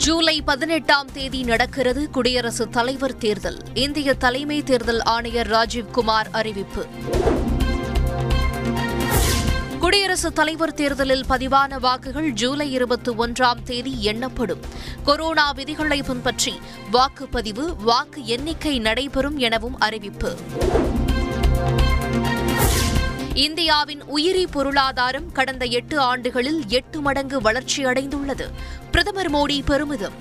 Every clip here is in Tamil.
ஜூலை பதினெட்டாம் தேதி நடக்கிறது குடியரசுத் தலைவர் தேர்தல். இந்திய தலைமை தேர்தல் ஆணையர் ராஜீவ்குமார் அறிவிப்பு. குடியரசுத் தலைவர் தேர்தலில் பதிவான வாக்குகள் ஜூலை இருபத்தி ஒன்றாம் தேதி எண்ணப்படும். கொரோனா விதிகளை பின்பற்றி வாக்குப்பதிவு வாக்கு எண்ணிக்கை நடைபெறும் எனவும் அறிவிப்பு. இந்தியாவின் உயிரி பொருளாதாரம் கடந்த எட்டு ஆண்டுகளில் எட்டு மடங்கு வளர்ச்சியடைந்துள்ளது. பிரதமர் மோடி பெருமிதம்.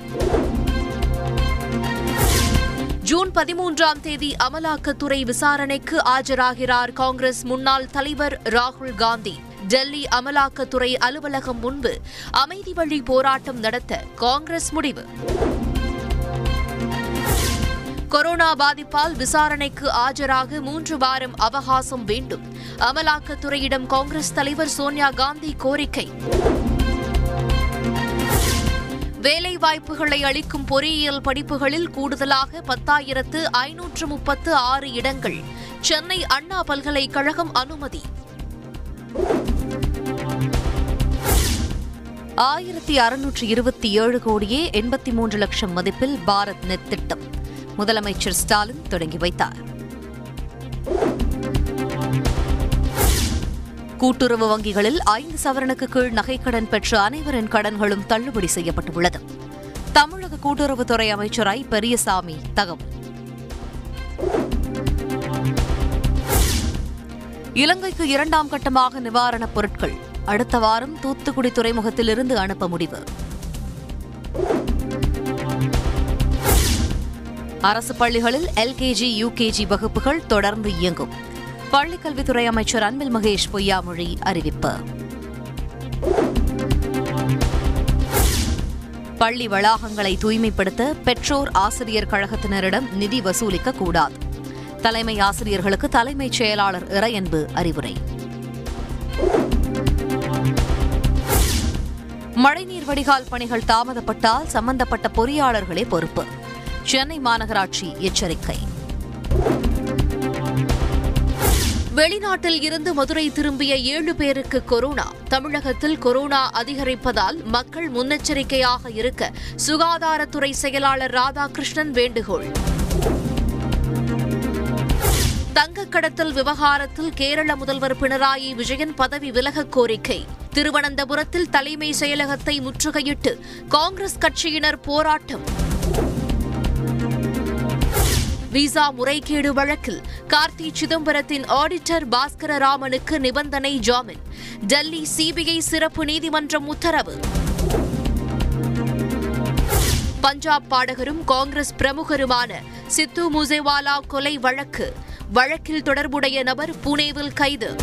ஜூன் பதிமூன்றாம் தேதி அமலாக்கத்துறை விசாரணைக்கு ஆஜராகிறார் காங்கிரஸ் முன்னாள் தலைவர் ராகுல் காந்தி. டெல்லி அமலாக்கத்துறை அலுவலகம் முன்பு அமைதி வழி போராட்டம் நடத்த காங்கிரஸ் முடிவு. கொரோனா பாதிப்பால் விசாரணைக்கு ஆஜராக மூன்று வாரம் அவகாசம் வேண்டும். அமலாக்கத்துறையிடம் காங்கிரஸ் தலைவர் சோனியா காந்தி கோரிக்கை. வேலைவாய்ப்புகளை அளிக்கும் பொறியியல் படிப்புகளில் கூடுதலாக பத்தாயிரத்து ஐநூற்று முப்பத்து ஆறு இடங்கள். சென்னை அண்ணா பல்கலைக்கழகம் அனுமதி. ஆயிரத்தி அறுநூற்று இருபத்தி ஏழு கோடியே எண்பத்தி மூன்று லட்சம் மதிப்பில் பாரத் நெட் திட்டம். முதலமைச்சர் ஸ்டாலின் தொடங்கி வைத்தார். கூட்டுறவு வங்கிகளில் ஐந்து சவரனுக்கு கீழ் நகைக்கடன் பெற்ற அனைவரின் கடன்களும் தள்ளுபடி செய்யப்பட்டுள்ளது. தமிழக கூட்டுறவுத்துறை அமைச்சர் ஐ பெரியசாமி தகவல். இலங்கைக்கு இரண்டாம் கட்டமாக நிவாரணப் பொருட்கள். அடுத்த வாரம் தூத்துக்குடி துறைமுகத்திலிருந்து அனுப்ப முடிவு. அரசு பள்ளிகளில் எல்கேஜி யுகேஜி வகுப்புகள் தொடர்ந்து இயங்கும். பள்ளிக்கல்வித்துறை அமைச்சர் அன்பில் மகேஷ் பொய்யாமொழி அறிவிப்பு. பள்ளி வளாகங்களை தூய்மைப்படுத்த பெற்றோர் ஆசிரியர் கழகத்தினரிடம் நிதி வசூலிக்க கூடாது. தலைமை ஆசிரியர்களுக்கு தலைமைச் செயலாளர் இறையன்பு அறிவுரை. மழைநீர் வடிகால் பணிகள் தாமதப்பட்டால் சம்பந்தப்பட்ட பொறியாளர்களே பொறுப்பு. சென்னை மாநகராட்சி எச்சரிக்கை. வெளிநாட்டில் இருந்து மதுரை திரும்பிய ஏழு பேருக்கு கொரோனா. தமிழகத்தில் கொரோனா அதிகரிப்பதால் மக்கள் முன்னெச்சரிக்கையாக இருக்க சுகாதாரத்துறை செயலாளர் ராதாகிருஷ்ணன் வேண்டுகோள். தங்கக்கடத்தல் விவகாரத்தில் கேரள முதல்வர் பினராயி விஜயன் பதவி விலகக் கோரிக்கை. திருவனந்தபுரத்தில் தலைமை செயலகத்தை முற்றுகையிட்டு காங்கிரஸ் கட்சியினர் போராட்டம். விசா முறைகேடு வழக்கில் கார்த்தி சிதம்பரத்தின் ஆடிட்டர் பாஸ்கர ராமனுக்கு நிபந்தனை ஜாமீன். டெல்லி சிபிஐ சிறப்பு நீதிமன்றம் உத்தரவு. பஞ்சாப் பாடகரும் காங்கிரஸ் பிரமுகருமான சித்து முசேவாலா கொலை வழக்கு. வழக்கில் தொடர்புடைய நபர் புனேவில் கைது.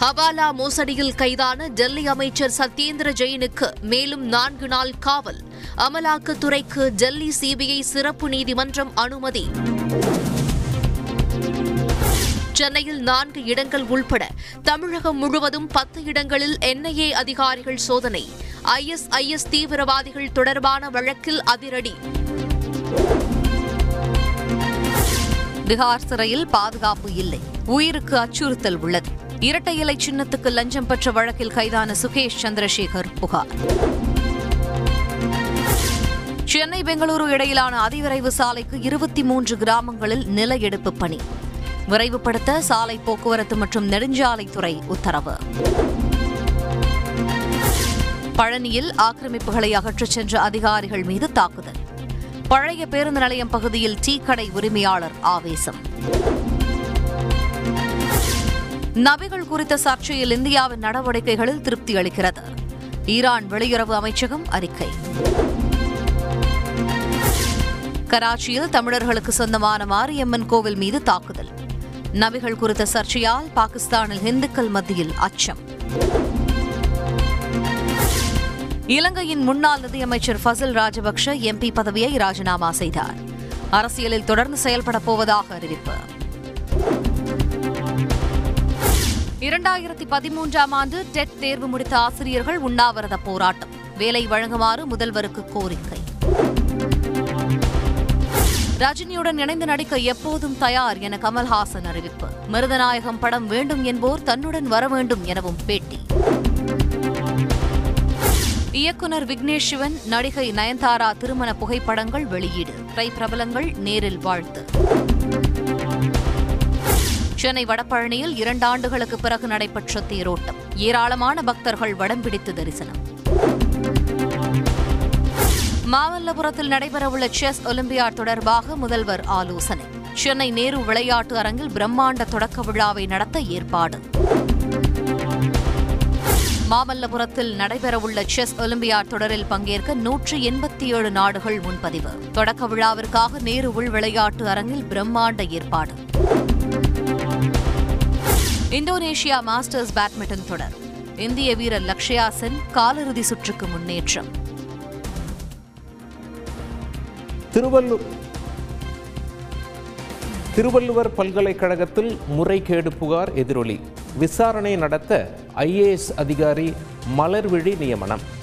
ஹவாலா மோசடியில் கைதான டெல்லி அமைச்சர் சத்யேந்திர ஜெயினுக்கு மேலும் நான்கு நாள் காவல். அமலாக்கத்துறைக்கு டெல்லி சிபிஐ சிறப்பு நீதிமன்றம் அனுமதி. சென்னையில் நான்கு இடங்கள் உள்பட தமிழகம் முழுவதும் பத்து இடங்களில் என்ஐஏ அதிகாரிகள் சோதனை. ஐஎஸ்ஐஎஸ் தீவிரவாதிகள் தொடர்பான வழக்கில் அதிரடி. பீகார் சிறையில் பாதுகாப்பு இல்லை. உயிருக்கு அச்சுறுத்தல் உள்ளது. இரட்டை இலை சின்னத்துக்கு லஞ்சம் பெற்ற வழக்கில் கைதான சுகேஷ் சந்திரசேகர் புகார். சென்னை பெங்களூரு இடையிலான அதிவிரைவு சாலைக்கு இருபத்தி மூன்று கிராமங்களில் நில எடுப்பு பணி. விரைவுபடுத்த சாலை போக்குவரத்து மற்றும் நெடுஞ்சாலைத்துறை உத்தரவு. பழனியில் ஆக்கிரமிப்புகளை அகற்றச் சென்ற அதிகாரிகள் மீது தாக்குதல். பழைய பேருந்து நிலையம் பகுதியில் டீ கடை உரிமையாளர் ஆவேசம். நபிகள் குறித்த சர்ச்சையில் இந்தியாவின் நடவடிக்கைகளில் திருப்தி அளிக்கிறது. ஈரான் வெளியுறவு அமைச்சகம் அறிக்கை. கராச்சியில் தமிழர்களுக்கு சொந்தமான மாரியம்மன் கோவில் மீது தாக்குதல். நபிகள் குறித்த சர்ச்சையால் பாகிஸ்தானில் இந்துக்கள் மத்தியில் அச்சம். இலங்கையின் முன்னாள் நிதியமைச்சர் ஃபசல் ராஜபக்ஷ எம்பி பதவியை ராஜினாமா செய்தார். அரசியலில் தொடர்ந்து செயல்படப் போவதாக அறிவிப்பு. இரண்டாயிரத்தி பதிமூன்றாம் ஆண்டு டெட் தேர்வு முடித்த ஆசிரியர்கள் உண்ணாவிரத போராட்டம். வேலை வழங்குமாறு முதல்வருக்கு கோரிக்கை. ரஜினியுடன் இணைந்து நடிக்க எப்போதும் தயார் என கமல்ஹாசன் அறிவிப்பு. மிருதநாயகம் படம் வேண்டும் என்போர் தன்னுடன் வர வேண்டும் எனவும் பேட்டி. இயக்குனர் விக்னேஷ் சிவன் நடிகை நயன்தாரா திருமண புகைப்படங்கள் வெளியீடு. திரை பிரபலங்கள் நேரில் வாழ்த்து. சென்னை வடபழனியில் இரண்டு ஆண்டுகளுக்கு பிறகு நடைபெற்ற தேரோட்டம். ஏராளமான பக்தர்கள் வடம் பிடித்து தரிசனம். மாமல்லபுரத்தில் நடைபெறவுள்ள செஸ் ஒலிம்பியாட் தொடர்பாக முதல்வர் ஆலோசனை. சென்னை நேரு விளையாட்டு அரங்கில் பிரம்மாண்ட தொடக்க விழாவை நடத்த ஏற்பாடு. மாமல்லபுரத்தில் நடைபெறவுள்ள செஸ் ஒலிம்பியாட் தொடரில் பங்கேற்க நூற்று எண்பத்தி ஏழு நாடுகள் முன்பதிவு. தொடக்க விழாவிற்காக நேரு உள் விளையாட்டு அரங்கில் பிரம்மாண்ட ஏற்பாடு. இந்தோனேஷியா மாஸ்டர்ஸ் பேட்மிண்டன் தொடர். இந்திய வீரர் லக்ஷயா சென் காலிறுதி சுற்றுக்கு முன்னேற்றம். திருவள்ளூர். திருவள்ளுவர் பல்கலைக்கழகத்தில் முறைகேடு புகார் எதிரொலி. விசாரணை நடத்த ஐஏஎஸ் அதிகாரி மலர்விழி நியமனம்.